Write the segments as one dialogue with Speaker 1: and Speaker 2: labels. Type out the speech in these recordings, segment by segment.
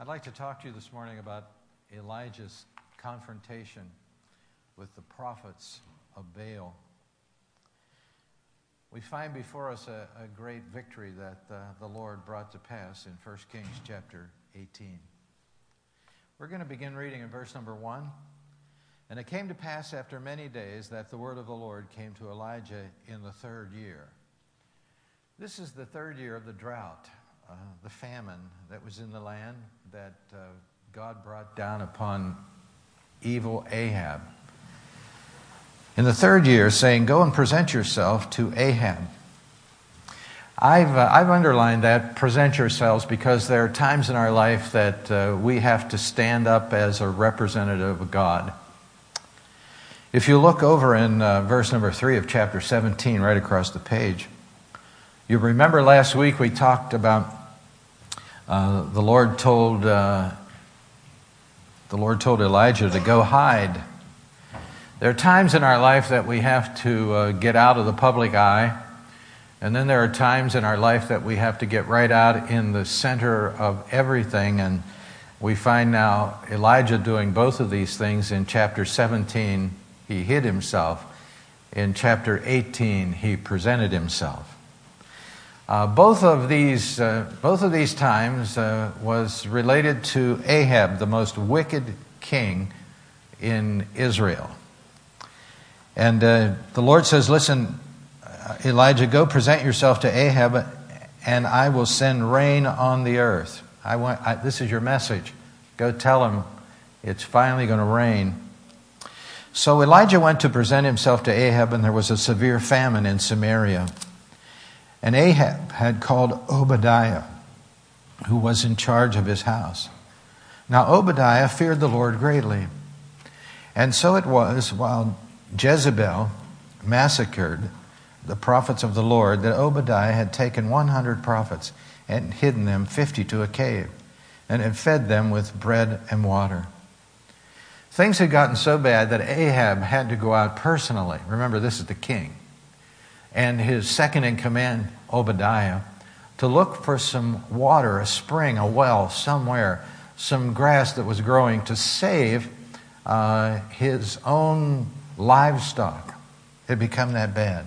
Speaker 1: I'd like to talk to you this morning about Elijah's confrontation with the prophets of Baal. We find before us a, a great victory that uh, the Lord brought to pass in 1 Kings chapter 18. We're going to begin reading in verse number 1. And it came to pass after many days that the word of the Lord came to Elijah in the third year. This is the third year of the drought, uh, the famine that was in the land that uh, God brought down upon evil Ahab. In the third year, saying, Go and present yourself to Ahab. I've, uh, I've underlined that, present yourselves, because there are times in our life that uh, we have to stand up as a representative of God. If you look over in uh, verse number 3 of chapter 17, right across the page, you remember last week we talked about uh, the Lord told uh, the Lord told Elijah to go hide. There are times in our life that we have to uh, get out of the public eye, and then there are times in our life that we have to get right out in the center of everything. And we find now Elijah doing both of these things in chapter 17 he hid himself. In chapter 18, he presented himself. Uh, both, of these, uh, both of these times uh, was related to Ahab, the most wicked king in Israel. And uh, the Lord says, Listen, uh, Elijah, go present yourself to Ahab, and I will send rain on the earth. I want, I, this is your message. Go tell him it's finally going to rain. So Elijah went to present himself to Ahab, and there was a severe famine in Samaria. And Ahab had called Obadiah, who was in charge of his house. Now Obadiah feared the Lord greatly. And so it was while Jezebel massacred the prophets of the Lord that Obadiah had taken 100 prophets and hidden them 50 to a cave and had fed them with bread and water. Things had gotten so bad that Ahab had to go out personally. Remember, this is the king. And his second in command, Obadiah, to look for some water, a spring, a well somewhere, some grass that was growing to save uh, his own livestock. It had become that bad.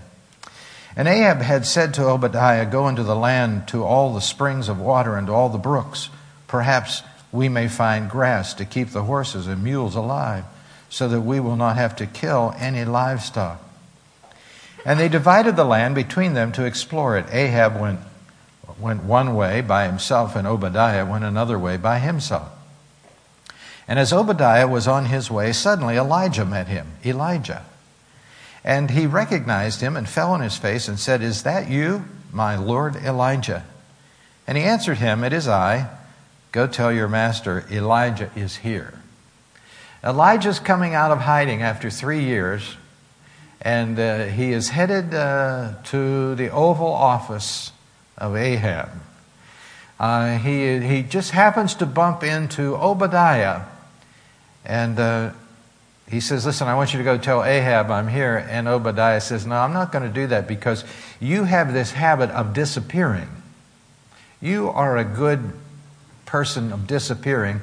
Speaker 1: And Ahab had said to Obadiah, Go into the land to all the springs of water and to all the brooks. Perhaps we may find grass to keep the horses and mules alive, so that we will not have to kill any livestock. And they divided the land between them to explore it. Ahab went, went one way by himself, and Obadiah went another way by himself. And as Obadiah was on his way, suddenly Elijah met him, Elijah. And he recognized him and fell on his face and said, Is that you, my Lord Elijah? And he answered him, It is I. Go tell your master, Elijah is here. Elijah's coming out of hiding after three years, and uh, he is headed uh, to the Oval Office of Ahab. Uh, he, he just happens to bump into Obadiah, and uh, he says, Listen, I want you to go tell Ahab I'm here. And Obadiah says, No, I'm not going to do that because you have this habit of disappearing. You are a good person of disappearing.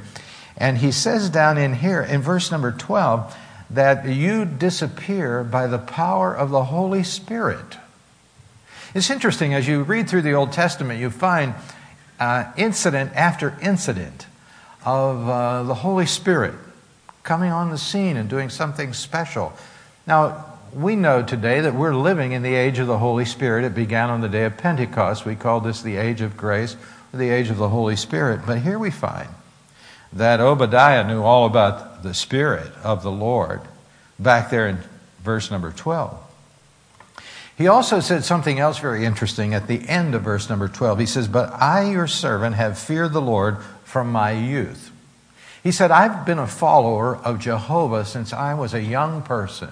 Speaker 1: And he says down in here, in verse number 12, that you disappear by the power of the Holy Spirit. It's interesting, as you read through the Old Testament, you find uh, incident after incident of uh, the Holy Spirit coming on the scene and doing something special. Now, we know today that we're living in the age of the Holy Spirit. It began on the day of Pentecost. We call this the age of grace the age of the Holy Spirit. But here we find that Obadiah knew all about the Spirit of the Lord back there in verse number 12. He also said something else very interesting at the end of verse number 12. He says, But I, your servant, have feared the Lord from my youth. He said, I've been a follower of Jehovah since I was a young person.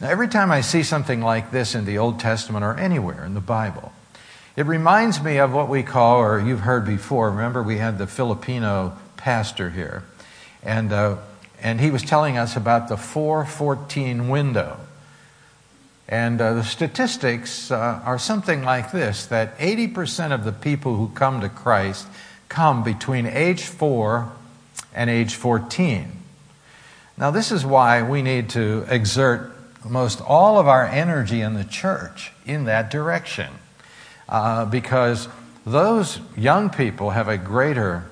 Speaker 1: Now, every time I see something like this in the Old Testament or anywhere in the Bible, it reminds me of what we call, or you've heard before, remember we had the Filipino pastor here, and, uh, and he was telling us about the 414 window. And uh, the statistics uh, are something like this that 80% of the people who come to Christ come between age 4 and age 14. Now, this is why we need to exert most all of our energy in the church in that direction. Uh, because those young people have a greater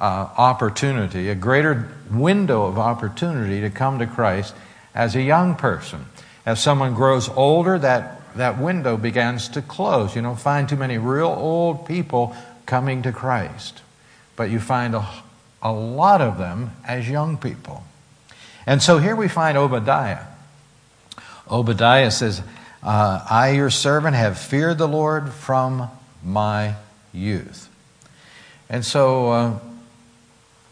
Speaker 1: uh, opportunity, a greater window of opportunity to come to Christ as a young person. As someone grows older, that, that window begins to close. You don't find too many real old people coming to Christ, but you find a, a lot of them as young people. And so here we find Obadiah. Obadiah says, uh, I, your servant, have feared the Lord from my youth. And so uh,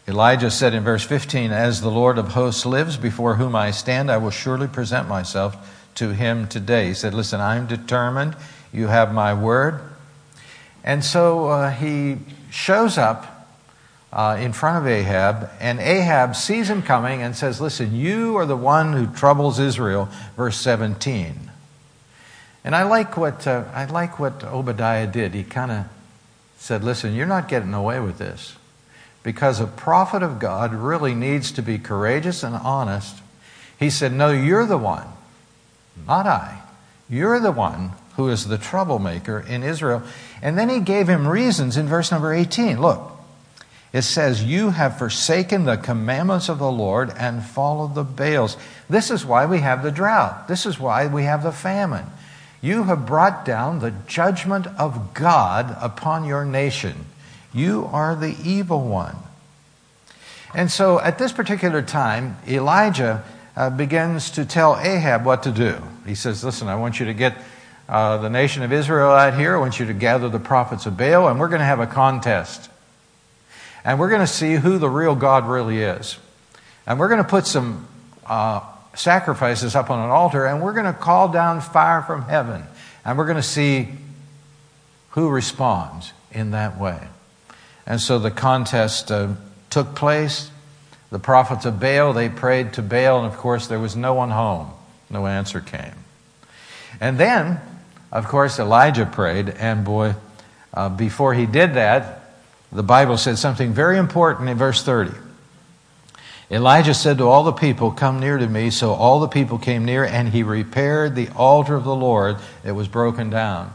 Speaker 1: Elijah said in verse 15, As the Lord of hosts lives before whom I stand, I will surely present myself to him today. He said, Listen, I'm determined. You have my word. And so uh, he shows up uh, in front of Ahab, and Ahab sees him coming and says, Listen, you are the one who troubles Israel, verse 17. And I like what, uh, I like what Obadiah did. He kind of said, Listen, you're not getting away with this. Because a prophet of God really needs to be courageous and honest. He said, No, you're the one, not I. You're the one who is the troublemaker in Israel. And then he gave him reasons in verse number 18. Look, it says, You have forsaken the commandments of the Lord and followed the Baals. This is why we have the drought. This is why we have the famine. You have brought down the judgment of God upon your nation. You are the evil one. And so at this particular time, Elijah uh, begins to tell Ahab what to do. He says, Listen, I want you to get uh, the nation of Israel out here. I want you to gather the prophets of Baal, and we're going to have a contest. And we're going to see who the real God really is. And we're going to put some uh, sacrifices up on an altar, and we're going to call down fire from heaven. And we're going to see who responds in that way. And so the contest uh, took place. The prophets of Baal, they prayed to Baal, and of course, there was no one home. No answer came. And then, of course, Elijah prayed, and boy, uh, before he did that, the Bible said something very important in verse 30. Elijah said to all the people, Come near to me. So all the people came near, and he repaired the altar of the Lord that was broken down.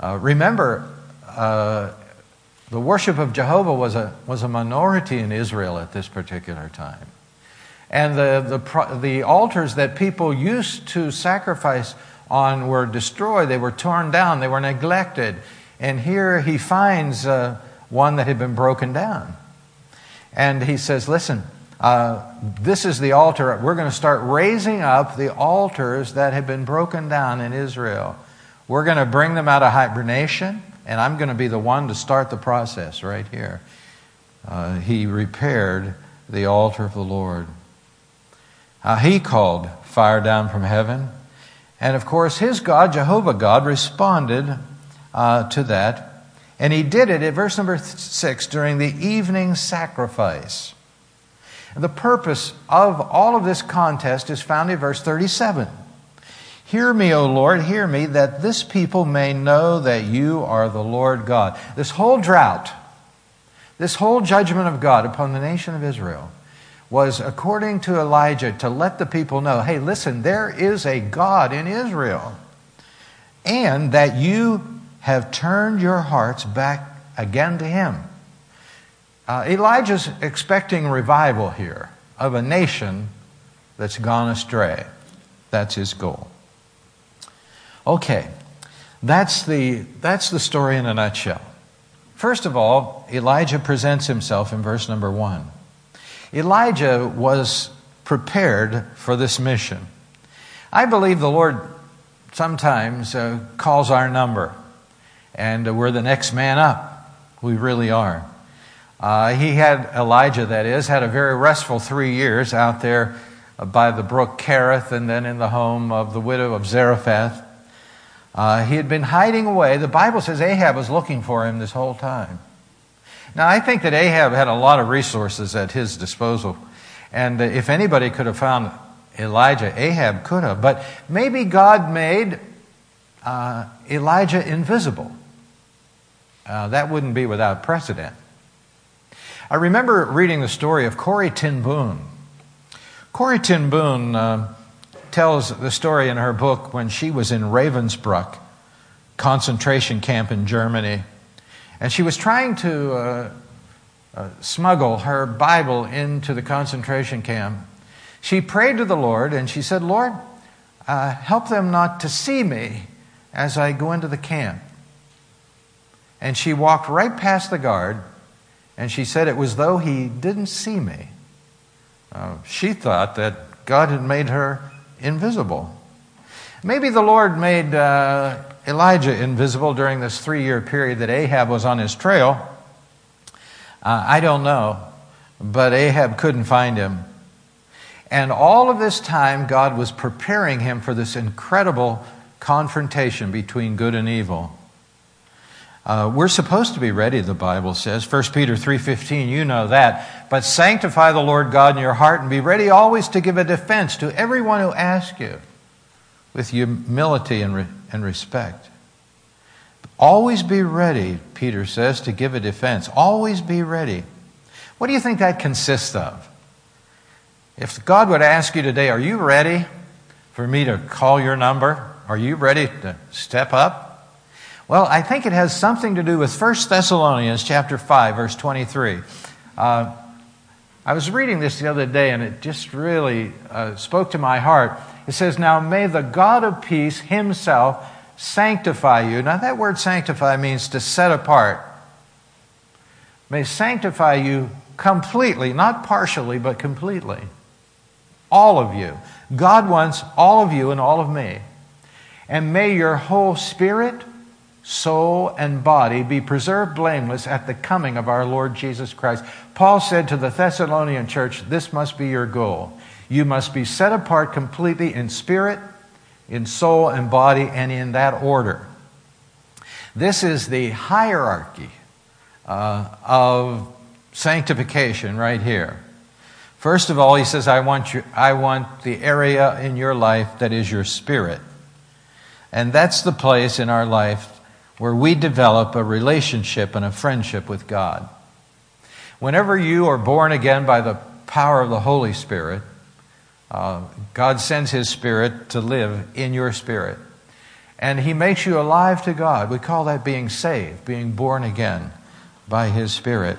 Speaker 1: Uh, remember, uh, the worship of Jehovah was a, was a minority in Israel at this particular time. And the, the, the altars that people used to sacrifice on were destroyed, they were torn down, they were neglected. And here he finds. Uh, one that had been broken down. And he says, Listen, uh, this is the altar. We're going to start raising up the altars that have been broken down in Israel. We're going to bring them out of hibernation, and I'm going to be the one to start the process right here. Uh, he repaired the altar of the Lord. Uh, he called fire down from heaven. And of course, his God, Jehovah God, responded uh, to that and he did it at verse number six during the evening sacrifice. The purpose of all of this contest is found in verse 37. Hear me, O Lord, hear me, that this people may know that you are the Lord God. This whole drought, this whole judgment of God upon the nation of Israel was according to Elijah to let the people know hey, listen, there is a God in Israel, and that you have turned your hearts back again to Him. Uh, Elijah's expecting revival here of a nation that's gone astray. That's his goal. Okay, that's the, that's the story in a nutshell. First of all, Elijah presents himself in verse number one. Elijah was prepared for this mission. I believe the Lord sometimes uh, calls our number and we're the next man up. We really are. Uh, he had, Elijah that is, had a very restful three years out there by the brook Kerith and then in the home of the widow of Zarephath. Uh, he had been hiding away. The Bible says Ahab was looking for him this whole time. Now, I think that Ahab had a lot of resources at his disposal. And if anybody could have found Elijah, Ahab could have. But maybe God made uh, Elijah invisible. Uh, that wouldn't be without precedent. I remember reading the story of Corrie ten Boom. Corrie ten Boom uh, tells the story in her book when she was in Ravensbrück concentration camp in Germany. And she was trying to uh, uh, smuggle her Bible into the concentration camp. She prayed to the Lord and she said, Lord, uh, help them not to see me as I go into the camp. And she walked right past the guard and she said it was though he didn't see me. Uh, she thought that God had made her invisible. Maybe the Lord made uh, Elijah invisible during this three year period that Ahab was on his trail. Uh, I don't know, but Ahab couldn't find him. And all of this time, God was preparing him for this incredible confrontation between good and evil. Uh, we're supposed to be ready, the Bible says. 1 Peter 3.15, you know that. But sanctify the Lord God in your heart and be ready always to give a defense to everyone who asks you with humility and, re- and respect. Always be ready, Peter says, to give a defense. Always be ready. What do you think that consists of? If God would ask you today, Are you ready for me to call your number? Are you ready to step up? Well, I think it has something to do with 1 Thessalonians chapter 5, verse 23. Uh, I was reading this the other day and it just really uh, spoke to my heart. It says, Now may the God of peace himself sanctify you. Now, that word sanctify means to set apart. May sanctify you completely, not partially, but completely. All of you. God wants all of you and all of me. And may your whole spirit, soul, and body be preserved blameless at the coming of our Lord Jesus Christ. Paul said to the Thessalonian church, This must be your goal. You must be set apart completely in spirit, in soul and body, and in that order. This is the hierarchy uh, of sanctification right here. First of all, he says, I want, you, I want the area in your life that is your spirit. And that's the place in our life where we develop a relationship and a friendship with God. Whenever you are born again by the power of the Holy Spirit, uh, God sends His Spirit to live in your spirit. And He makes you alive to God. We call that being saved, being born again by His Spirit.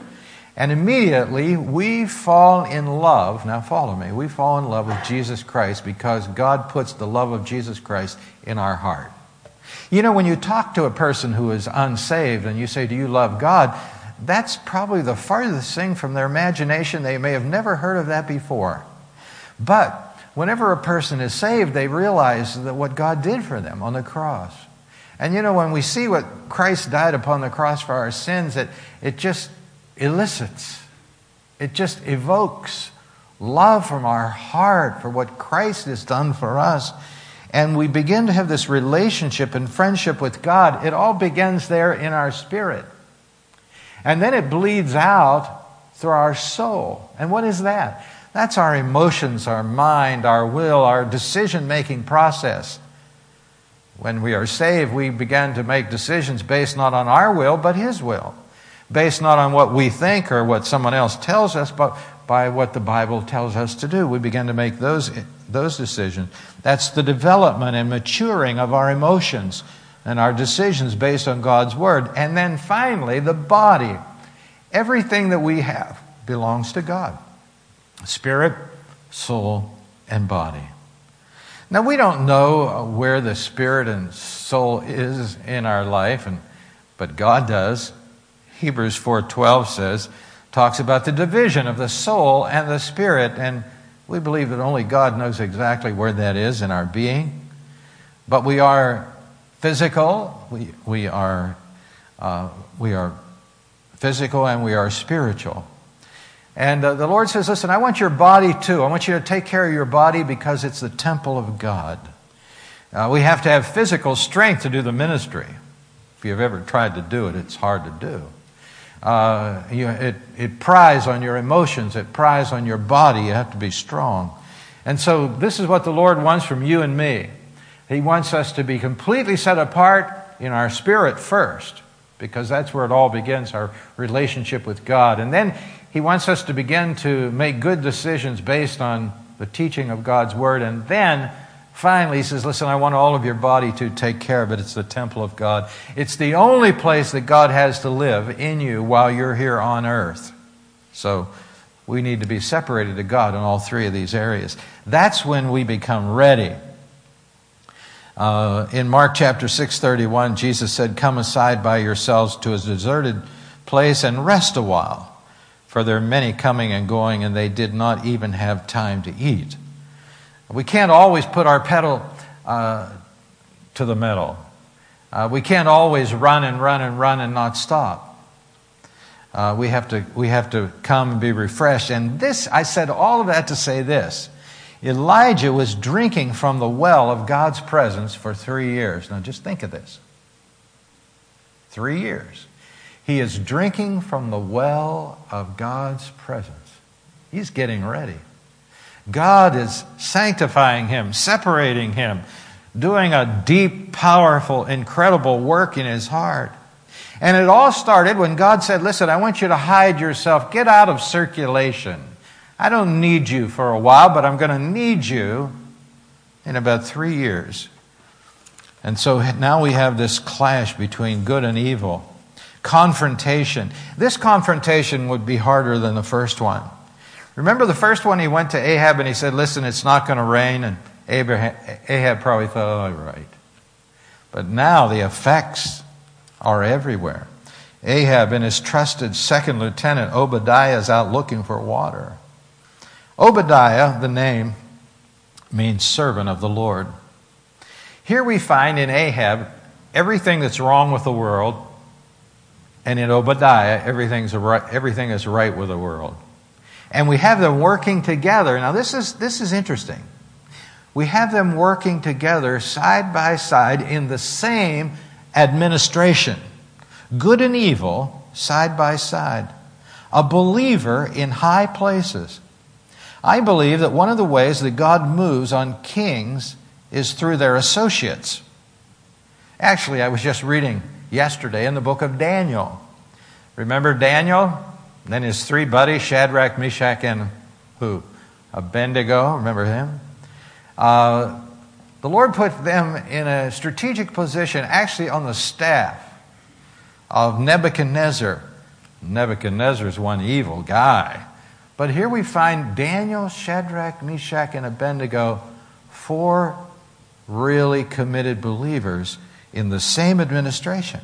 Speaker 1: And immediately we fall in love. Now, follow me. We fall in love with Jesus Christ because God puts the love of Jesus Christ in our heart. You know, when you talk to a person who is unsaved and you say, Do you love God? That's probably the farthest thing from their imagination. They may have never heard of that before. But whenever a person is saved, they realize that what God did for them on the cross. And you know, when we see what Christ died upon the cross for our sins, it, it just elicits, it just evokes love from our heart for what Christ has done for us. And we begin to have this relationship and friendship with God. It all begins there in our spirit. And then it bleeds out through our soul. And what is that? That's our emotions, our mind, our will, our decision making process. When we are saved, we begin to make decisions based not on our will, but His will. Based not on what we think or what someone else tells us, but by what the Bible tells us to do. We begin to make those, those decisions. That's the development and maturing of our emotions and our decisions based on God's Word. And then finally, the body. Everything that we have belongs to God spirit, soul, and body. Now, we don't know where the spirit and soul is in our life, and, but God does. Hebrews 4.12 says, talks about the division of the soul and the spirit, and we believe that only God knows exactly where that is in our being. But we are physical, we, we, are, uh, we are physical, and we are spiritual. And uh, the Lord says, Listen, I want your body too. I want you to take care of your body because it's the temple of God. Uh, we have to have physical strength to do the ministry. If you've ever tried to do it, it's hard to do. Uh, you, it, it pries on your emotions, it pries on your body. You have to be strong. And so, this is what the Lord wants from you and me. He wants us to be completely set apart in our spirit first because that's where it all begins our relationship with God. And then He wants us to begin to make good decisions based on the teaching of God's Word. And then finally, He says, Listen, I want all of your body to take care of it. It's the temple of God. It's the only place that God has to live in you while you're here on earth. So we need to be separated to God in all three of these areas. That's when we become ready. Uh, in Mark chapter 6:31, Jesus said, "Come aside by yourselves to a deserted place and rest a while, for there are many coming and going, and they did not even have time to eat." We can't always put our pedal uh, to the metal. Uh, we can't always run and run and run and not stop. Uh, we, have to, we have to come and be refreshed. And this, I said all of that to say this Elijah was drinking from the well of God's presence for three years. Now just think of this three years. He is drinking from the well of God's presence. He's getting ready. God is sanctifying him, separating him, doing a deep, powerful, incredible work in his heart. And it all started when God said, Listen, I want you to hide yourself, get out of circulation. I don't need you for a while, but I'm going to need you in about three years. And so now we have this clash between good and evil. Confrontation. This confrontation would be harder than the first one. Remember the first one, he went to Ahab and he said, Listen, it's not going to rain. And Ahab probably thought, oh, right. But now the effects are everywhere. Ahab and his trusted second lieutenant Obadiah is out looking for water. Obadiah, the name, means servant of the Lord. Here we find in Ahab everything that's wrong with the world, and in Obadiah, everything's right, everything is right with the world. And we have them working together. Now, this is, this is interesting. We have them working together side by side in the same administration. Good and evil side by side. A believer in high places. I believe that one of the ways that God moves on kings is through their associates. Actually, I was just reading yesterday in the book of Daniel. Remember Daniel? Then his three buddies, Shadrach, Meshach, and who? Abednego. Remember him? Uh, the Lord put them in a strategic position, actually on the staff of Nebuchadnezzar. Nebuchadnezzar is one evil guy. But here we find Daniel, Shadrach, Meshach, and Abednego, four really committed believers in the same administration.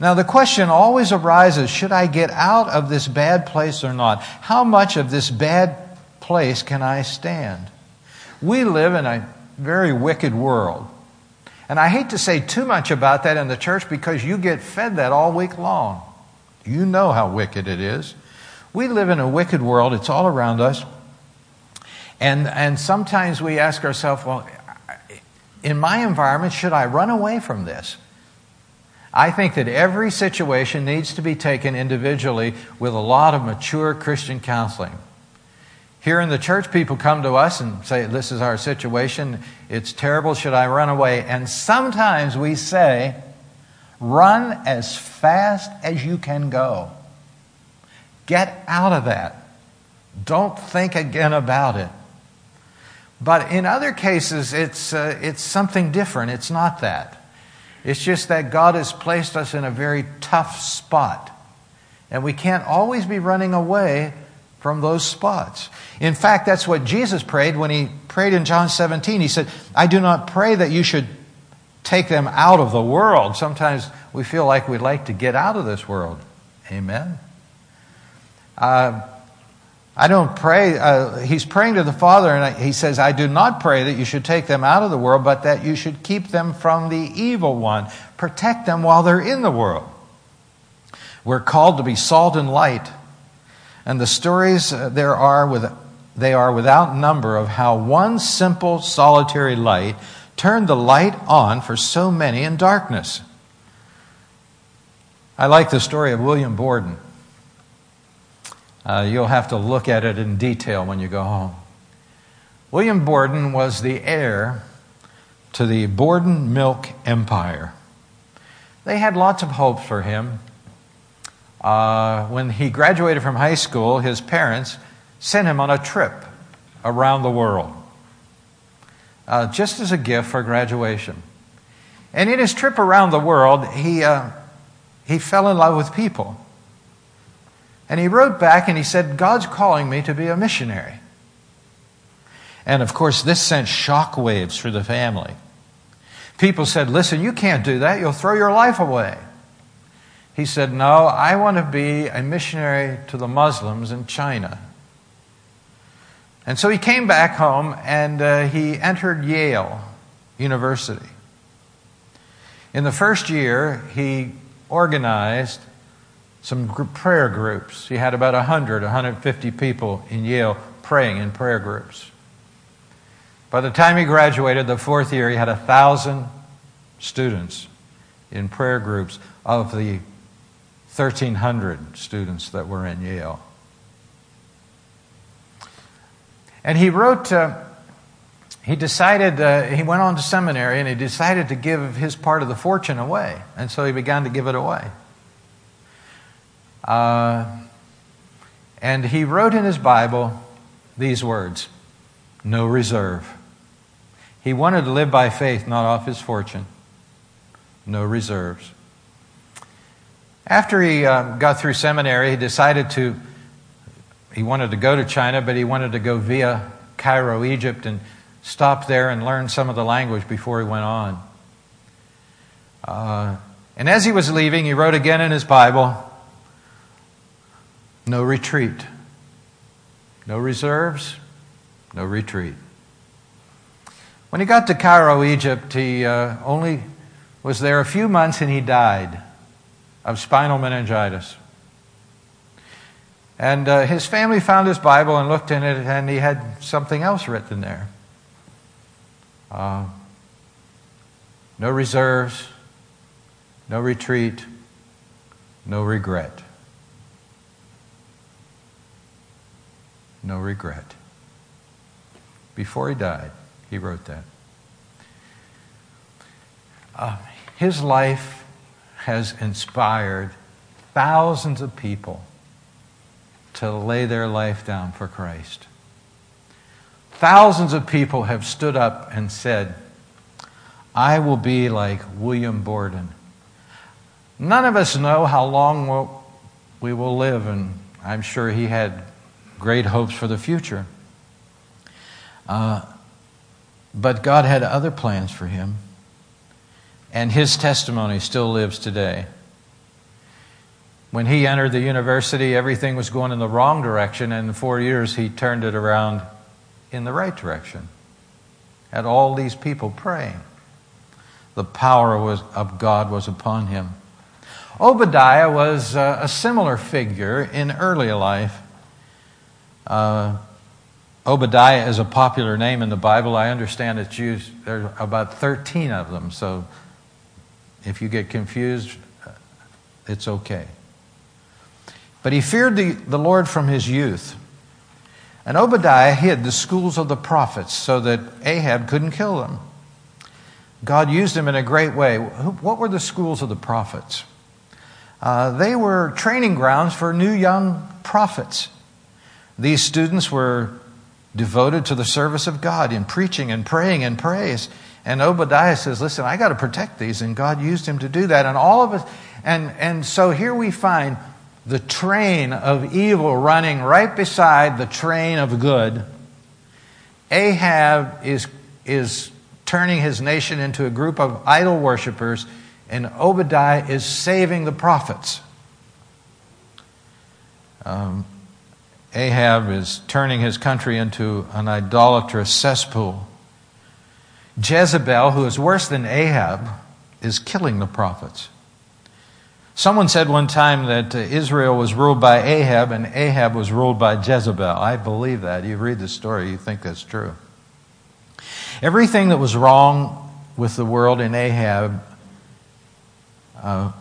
Speaker 1: Now, the question always arises should I get out of this bad place or not? How much of this bad place can I stand? We live in a very wicked world. And I hate to say too much about that in the church because you get fed that all week long. You know how wicked it is. We live in a wicked world, it's all around us. And, and sometimes we ask ourselves, well, in my environment, should I run away from this? I think that every situation needs to be taken individually with a lot of mature Christian counseling. Here in the church, people come to us and say, This is our situation. It's terrible. Should I run away? And sometimes we say, Run as fast as you can go. Get out of that. Don't think again about it. But in other cases, it's, uh, it's something different. It's not that. It's just that God has placed us in a very tough spot. And we can't always be running away from those spots. In fact, that's what Jesus prayed when he prayed in John 17. He said, I do not pray that you should take them out of the world. Sometimes we feel like we'd like to get out of this world. Amen. Uh, I don't pray. Uh, he's praying to the Father, and he says, I do not pray that you should take them out of the world, but that you should keep them from the evil one. Protect them while they're in the world. We're called to be salt and light. And the stories uh, there are with, they are without number of how one simple solitary light turned the light on for so many in darkness. I like the story of William Borden. Uh, you'll have to look at it in detail when you go home. William Borden was the heir to the Borden Milk Empire. they had lots of hopes for him. Uh, when he graduated from high school, his parents sent him on a trip around the world, uh, just as a gift for graduation. And in his trip around the world, he, uh, he fell in love with people. And he wrote back and he said, God's calling me to be a missionary. And of course, this sent shock waves through the family. People said, Listen, you can't do that. You'll throw your life away. He said, No, I want to be a missionary to the Muslims in China. And so he came back home and uh, he entered Yale University. In the first year, he organized some prayer groups. He had about 100, 150 people in Yale praying in prayer groups. By the time he graduated, the fourth year, he had a thousand students in prayer groups of the 1,300 students that were in Yale. And he wrote, uh, he decided, uh, he went on to seminary and he decided to give his part of the fortune away. And so he began to give it away. Uh, and he wrote in his Bible these words no reserve. He wanted to live by faith, not off his fortune. No reserves. After he uh, got through seminary, he decided to, he wanted to go to China, but he wanted to go via Cairo, Egypt, and stop there and learn some of the language before he went on. Uh, and as he was leaving, he wrote again in his Bible no retreat, no reserves, no retreat. When he got to Cairo, Egypt, he uh, only was there a few months and he died of spinal meningitis. And uh, his family found his Bible and looked in it, and he had something else written there. Uh, no reserves, no retreat, no regret. No regret. Before he died, he wrote that. Uh, his life has inspired thousands of people to lay their life down for Christ. Thousands of people have stood up and said, I will be like William Borden. None of us know how long we'll, we will live, and I'm sure he had great hopes for the future. Uh, but God had other plans for him, and his testimony still lives today. When he entered the university, everything was going in the wrong direction, and in four years, he turned it around in the right direction. Had all these people praying. The power was, of God was upon him. Obadiah was uh, a similar figure in early life. Uh, Obadiah is a popular name in the Bible. I understand it's used, there are about 13 of them, so if you get confused, it's okay. But he feared the, the Lord from his youth. And Obadiah hid the schools of the prophets so that Ahab couldn't kill them. God used him in a great way. What were the schools of the prophets? Uh, they were training grounds for new young prophets. These students were devoted to the service of God in preaching and praying and praise. And Obadiah says, Listen, I got to protect these. And God used him to do that. And all of us, and, and so here we find the train of evil running right beside the train of good. Ahab is, is turning his nation into a group of idol worshippers, and Obadiah is saving the prophets. Um, Ahab is turning his country into an idolatrous cesspool. Jezebel, who is worse than Ahab, is killing the prophets. Someone said one time that uh, Israel was ruled by Ahab and Ahab was ruled by Jezebel. I believe that. You read the story, you think that's true. Everything that was wrong with the world in Ahab uh,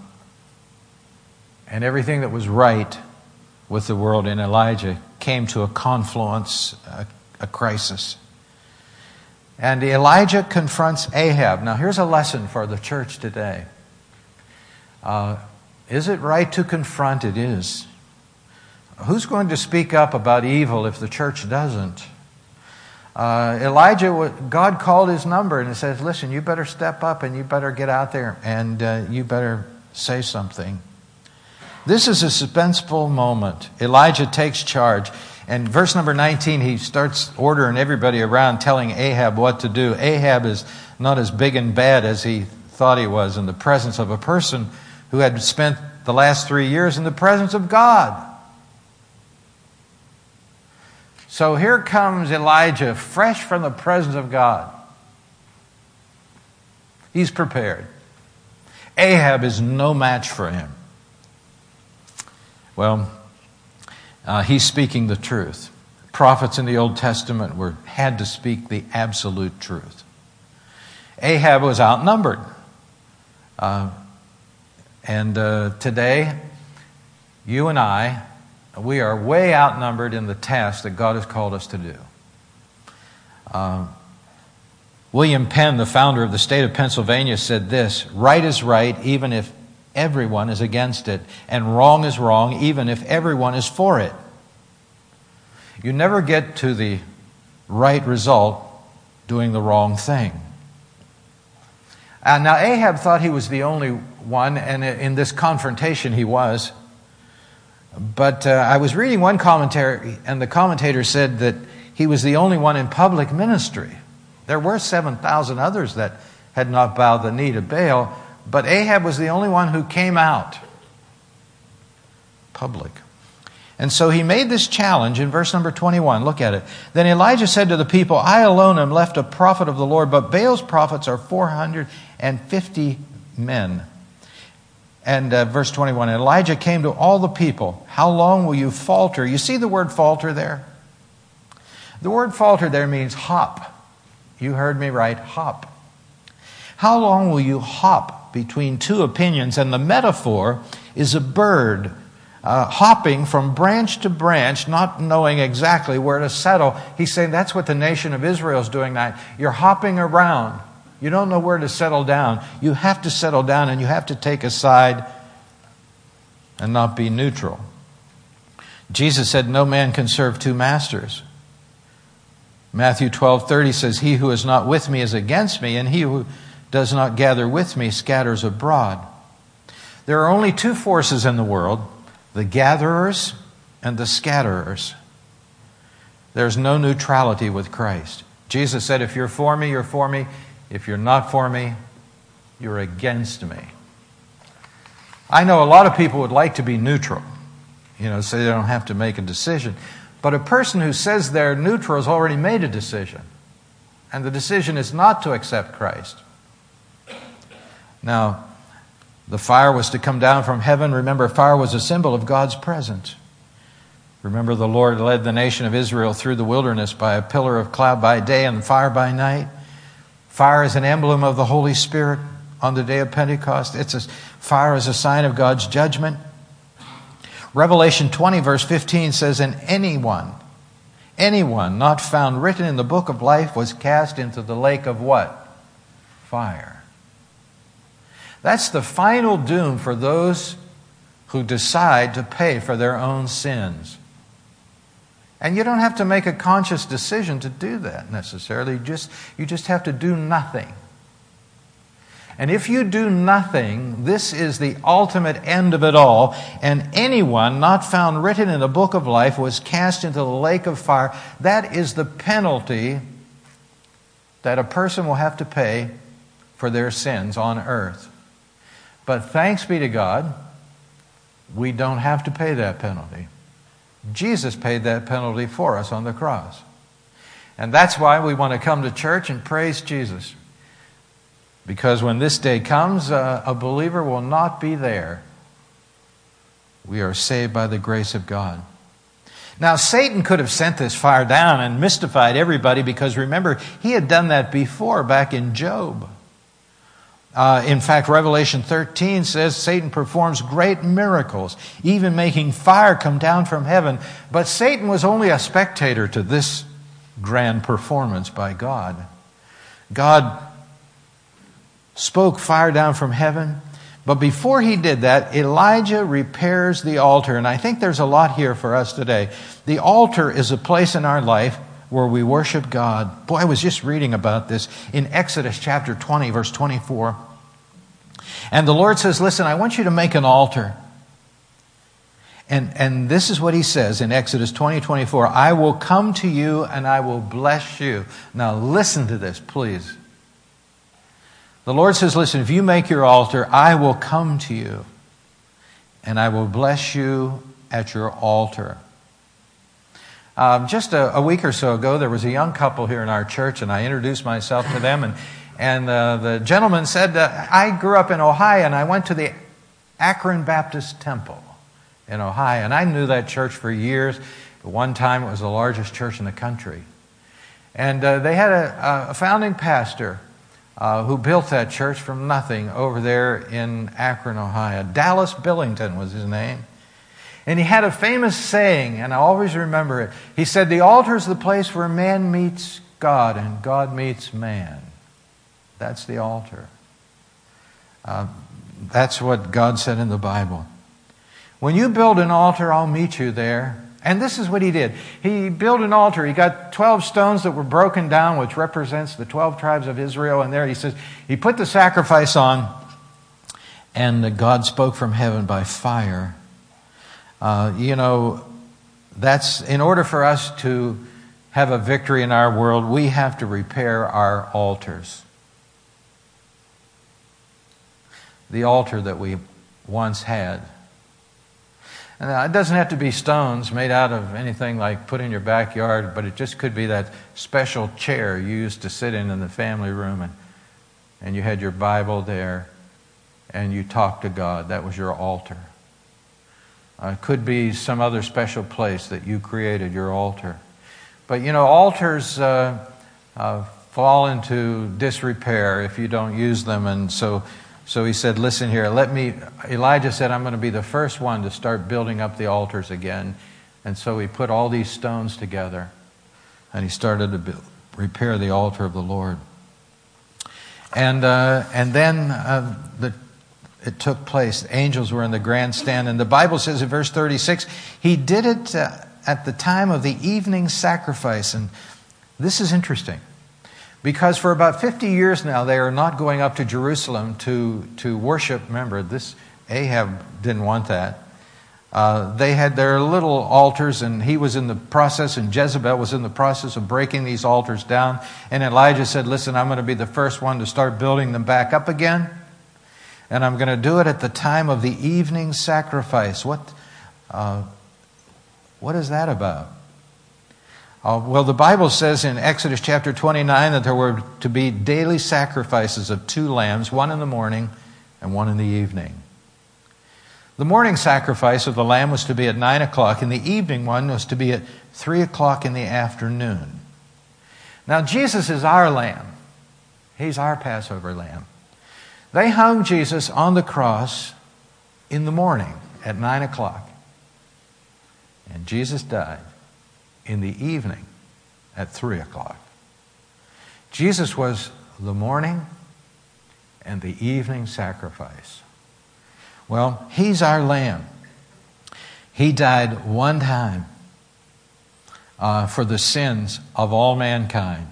Speaker 1: and everything that was right with the world in Elijah came to a confluence, a, a crisis. And Elijah confronts Ahab. Now, here's a lesson for the church today. Uh, is it right to confront? It is. Who's going to speak up about evil if the church doesn't? Uh, Elijah, God called his number and says, Listen, you better step up and you better get out there and uh, you better say something. This is a suspenseful moment. Elijah takes charge. And verse number 19, he starts ordering everybody around, telling Ahab what to do. Ahab is not as big and bad as he thought he was in the presence of a person who had spent the last three years in the presence of God. So here comes Elijah, fresh from the presence of God. He's prepared. Ahab is no match for him. Well, uh, he's speaking the truth. Prophets in the Old Testament were, had to speak the absolute truth. Ahab was outnumbered. Uh, and uh, today, you and I we are way outnumbered in the task that God has called us to do. Uh, William Penn, the founder of the state of Pennsylvania, said this Right is right, even if everyone is against it, and wrong is wrong, even if everyone is for it. You never get to the right result doing the wrong thing. Uh, now, Ahab thought he was the only one, and in this confrontation he was. But uh, I was reading one commentary, and the commentator said that he was the only one in public ministry. There were 7,000 others that had not bowed the knee to Baal, but Ahab was the only one who came out public. And so he made this challenge in verse number 21. Look at it. Then Elijah said to the people, I alone am left a prophet of the Lord, but Baal's prophets are 450 men. And uh, verse 21 Elijah came to all the people. How long will you falter? You see the word falter there? The word falter there means hop. You heard me right, hop. How long will you hop between two opinions? And the metaphor is a bird uh, hopping from branch to branch, not knowing exactly where to settle. He's saying that's what the nation of Israel is doing now. You're hopping around. You don't know where to settle down. You have to settle down and you have to take a side and not be neutral. Jesus said, No man can serve two masters. Matthew 12 30 says, He who is not with me is against me, and he who does not gather with me scatters abroad. There are only two forces in the world the gatherers and the scatterers. There's no neutrality with Christ. Jesus said, If you're for me, you're for me. If you're not for me, you're against me. I know a lot of people would like to be neutral, you know, so they don't have to make a decision. But a person who says they're neutral has already made a decision. And the decision is not to accept Christ. Now, the fire was to come down from heaven. Remember, fire was a symbol of God's presence. Remember, the Lord led the nation of Israel through the wilderness by a pillar of cloud by day and fire by night. Fire is an emblem of the Holy Spirit on the day of Pentecost. It's a, fire is a sign of God's judgment. Revelation 20, verse 15 says, And anyone, anyone not found written in the book of life was cast into the lake of what? Fire. That's the final doom for those who decide to pay for their own sins. And you don't have to make a conscious decision to do that necessarily. You just, you just have to do nothing. And if you do nothing, this is the ultimate end of it all. And anyone not found written in the book of life was cast into the lake of fire. That is the penalty that a person will have to pay for their sins on earth. But thanks be to God, we don't have to pay that penalty. Jesus paid that penalty for us on the cross. And that's why we want to come to church and praise Jesus. Because when this day comes, uh, a believer will not be there. We are saved by the grace of God. Now, Satan could have sent this fire down and mystified everybody because remember, he had done that before back in Job. Uh, in fact, Revelation 13 says Satan performs great miracles, even making fire come down from heaven. But Satan was only a spectator to this grand performance by God. God spoke fire down from heaven, But before he did that, Elijah repairs the altar. And I think there's a lot here for us today. The altar is a place in our life where we worship God. Boy, I was just reading about this in Exodus chapter 20, verse 24. And the Lord says, Listen, I want you to make an altar. And, and this is what he says in Exodus 20, 24. I will come to you and I will bless you. Now listen to this, please. The Lord says, Listen, if you make your altar, I will come to you and I will bless you at your altar. Um, just a, a, week or so ago, there was a young couple here in our church, and I introduced myself to them. And, and uh, the gentleman said, uh, I grew up in Ohio, and I went to the Akron Baptist Temple in Ohio. And I knew that church for years. At one time, it was the largest church in the country. And uh, they had a, a founding pastor uh, who built that church from nothing over there in Akron, Ohio. Dallas Billington was his name. And he had a famous saying, and I always remember it. He said, The altar is the place where man meets God and God meets man. That's the altar. Uh, that's what God said in the Bible. When you build an altar, I'll meet you there. And this is what he did. He built an altar. He got 12 stones that were broken down, which represents the 12 tribes of Israel. And there he says, he put the sacrifice on, and God spoke from heaven by fire. Uh, you know, that's in order for us to have a victory in our world, we have to repair our altars. The altar that we once had. And it doesn't have to be stones made out of anything like put in your backyard, but it just could be that special chair you used to sit in in the family room, and, and you had your Bible there, and you talked to God. That was your altar. Uh, could be some other special place that you created, your altar. But you know, altars uh, uh, fall into disrepair if you don't use them, and so so he said, Listen here, let me. Elijah said, I'm going to be the first one to start building up the altars again. And so he put all these stones together and he started to build, repair the altar of the Lord. And, uh, and then uh, the, it took place. The angels were in the grandstand. And the Bible says in verse 36 he did it uh, at the time of the evening sacrifice. And this is interesting. Because for about 50 years now, they are not going up to Jerusalem to, to worship. Remember, this Ahab didn't want that. Uh, they had their little altars, and he was in the process, and Jezebel was in the process of breaking these altars down. And Elijah said, Listen, I'm going to be the first one to start building them back up again. And I'm going to do it at the time of the evening sacrifice. What, uh, what is that about? Uh, well, the Bible says in Exodus chapter 29 that there were to be daily sacrifices of two lambs, one in the morning and one in the evening. The morning sacrifice of the lamb was to be at 9 o'clock, and the evening one was to be at 3 o'clock in the afternoon. Now, Jesus is our lamb, He's our Passover lamb. They hung Jesus on the cross in the morning at 9 o'clock, and Jesus died in the evening at 3 o'clock. Jesus was the morning and the evening sacrifice. Well, He's our Lamb. He died one time uh, for the sins of all mankind.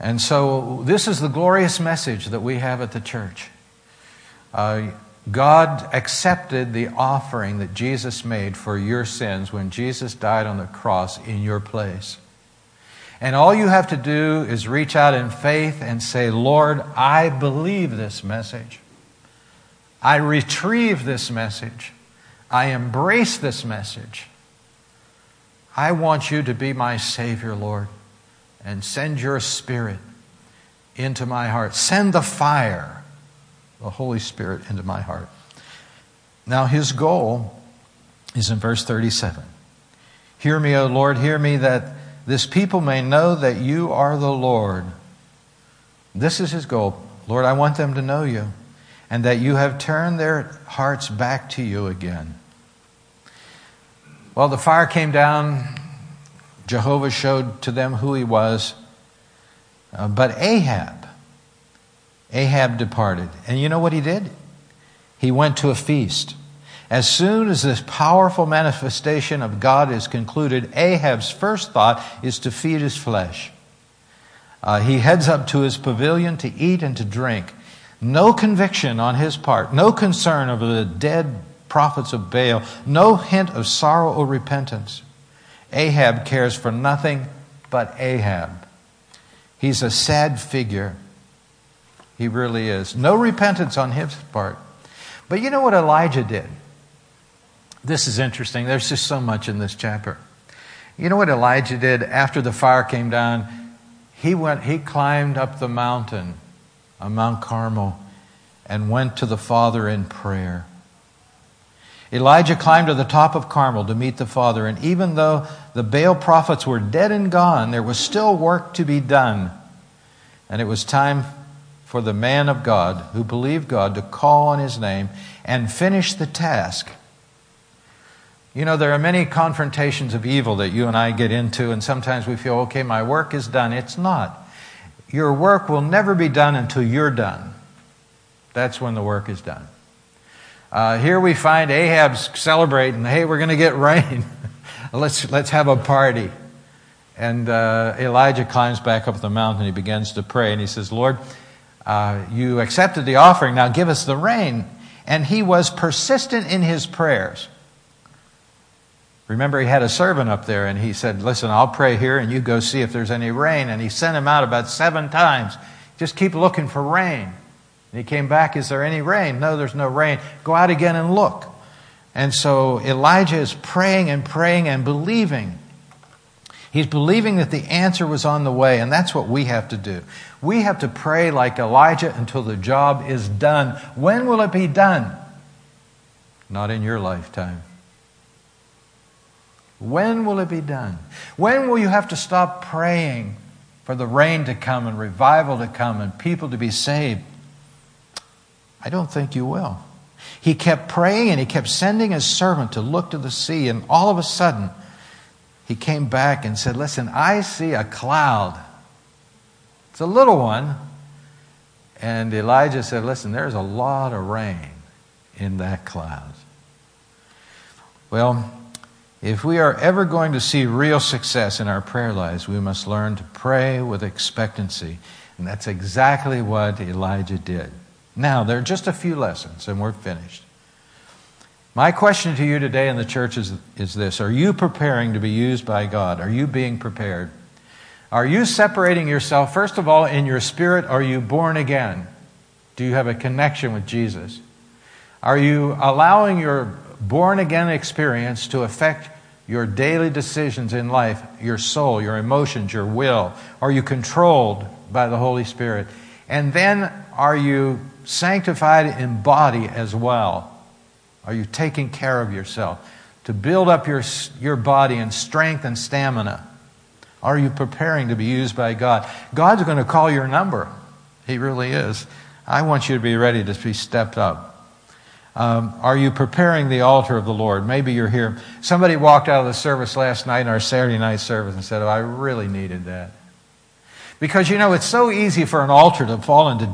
Speaker 1: And so, this is the glorious message that we have at the church. Uh, God accepted the offering that Jesus made for your sins when Jesus died on the cross in your place. And all you have to do is reach out in faith and say, Lord, I believe this message. I retrieve this message. I embrace this message. I want you to be my Savior, Lord, and send your Spirit into my heart. Send the fire the Holy Spirit into my heart. Now, his goal is in verse 37. Hear me, O Lord, hear me, that this people may know that you are the Lord. This is his goal. Lord, I want them to know you and that you have turned their hearts back to you again. Well, the fire came down. Jehovah showed to them who he was. Uh, but Ahab, Ahab departed. And you know what he did? he went to a feast. As soon as this powerful manifestation of God is concluded, Ahab's first thought is to feed his flesh. Uh, he heads up to his pavilion to eat and to drink. No conviction on his part, no concern over the dead prophets of Baal, no hint of sorrow or repentance. Ahab cares for nothing but Ahab. He's a sad figure. He really is. No repentance on his part. But you know what Elijah did? This is interesting. There's just so much in this chapter. You know what Elijah did after the fire came down? He went, he climbed up the mountain, on Mount Carmel, and went to the Father in prayer. Elijah climbed to the top of Carmel to meet the Father, and even though the Baal prophets were dead and gone, there was still work to be done. And it was time for the man of God who believed God to call on his name and finish the task. You know, there are many confrontations of evil that you and I get into, and sometimes we feel, okay, my work is done. It's not. Your work will never be done until you're done. That's when the work is done. Uh, here we find Ahab's celebrating, hey, we're going to get rain. let's, let's have a party. And uh, Elijah climbs back up the mountain. He begins to pray, and he says, Lord, uh, you accepted the offering, now give us the rain. And he was persistent in his prayers. Remember, he had a servant up there, and he said, Listen, I'll pray here, and you go see if there's any rain. And he sent him out about seven times. Just keep looking for rain. And he came back, Is there any rain? No, there's no rain. Go out again and look. And so Elijah is praying and praying and believing. He's believing that the answer was on the way, and that's what we have to do. We have to pray like Elijah until the job is done. When will it be done? Not in your lifetime. When will it be done? When will you have to stop praying for the rain to come and revival to come and people to be saved? I don't think you will. He kept praying and he kept sending his servant to look to the sea, and all of a sudden, he came back and said, Listen, I see a cloud. It's a little one. And Elijah said, Listen, there's a lot of rain in that cloud. Well, if we are ever going to see real success in our prayer lives, we must learn to pray with expectancy. And that's exactly what Elijah did. Now, there are just a few lessons, and we're finished. My question to you today in the church is, is this Are you preparing to be used by God? Are you being prepared? Are you separating yourself, first of all, in your spirit? Are you born again? Do you have a connection with Jesus? Are you allowing your born again experience to affect your daily decisions in life, your soul, your emotions, your will? Are you controlled by the Holy Spirit? And then are you sanctified in body as well? Are you taking care of yourself to build up your, your body in strength and stamina? Are you preparing to be used by God? God's going to call your number. He really is. I want you to be ready to be stepped up. Um, are you preparing the altar of the Lord? Maybe you're here. Somebody walked out of the service last night in our Saturday night service and said, Oh, I really needed that. Because, you know, it's so easy for an altar to fall into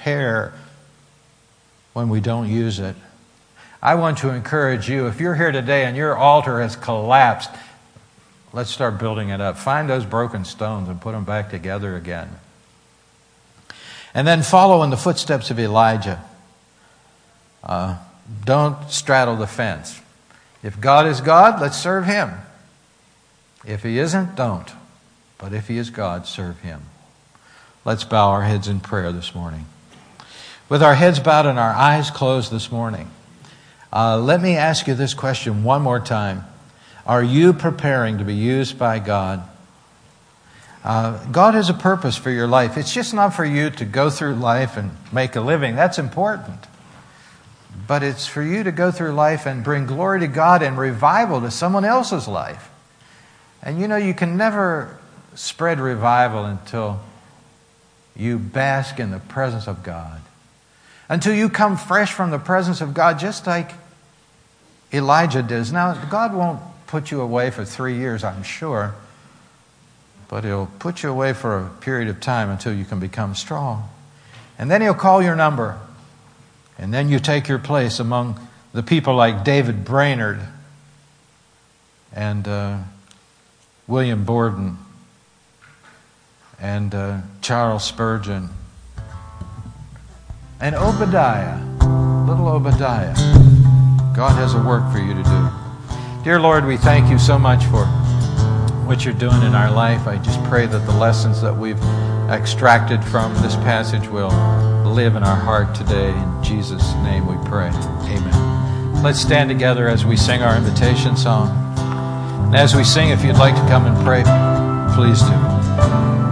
Speaker 1: disrepair when we don't use it. I want to encourage you, if you're here today and your altar has collapsed, let's start building it up. Find those broken stones and put them back together again. And then follow in the footsteps of Elijah. Uh, don't straddle the fence. If God is God, let's serve Him. If He isn't, don't. But if He is God, serve Him. Let's bow our heads in prayer this morning. With our heads bowed and our eyes closed this morning, uh, let me ask you this question one more time. Are you preparing to be used by God? Uh, God has a purpose for your life. It's just not for you to go through life and make a living. That's important but it's for you to go through life and bring glory to God and revival to someone else's life. And you know, you can never spread revival until you bask in the presence of God. Until you come fresh from the presence of God, just like Elijah does. Now, God won't put you away for three years, I'm sure, but He'll put you away for a period of time until you can become strong. And then He'll call your number And then you take your place among the people like David Brainerd and uh, William Borden and uh, Charles Spurgeon and Obadiah, little Obadiah. God has a work for you to do. Dear Lord, we thank you so much for what you're doing in our life. I just pray that the lessons that we've extracted from this passage will live in our heart today. In Jesus' name we pray. Amen. Let's stand together as we sing our invitation song. And as we sing, if you'd like to come and pray, please do.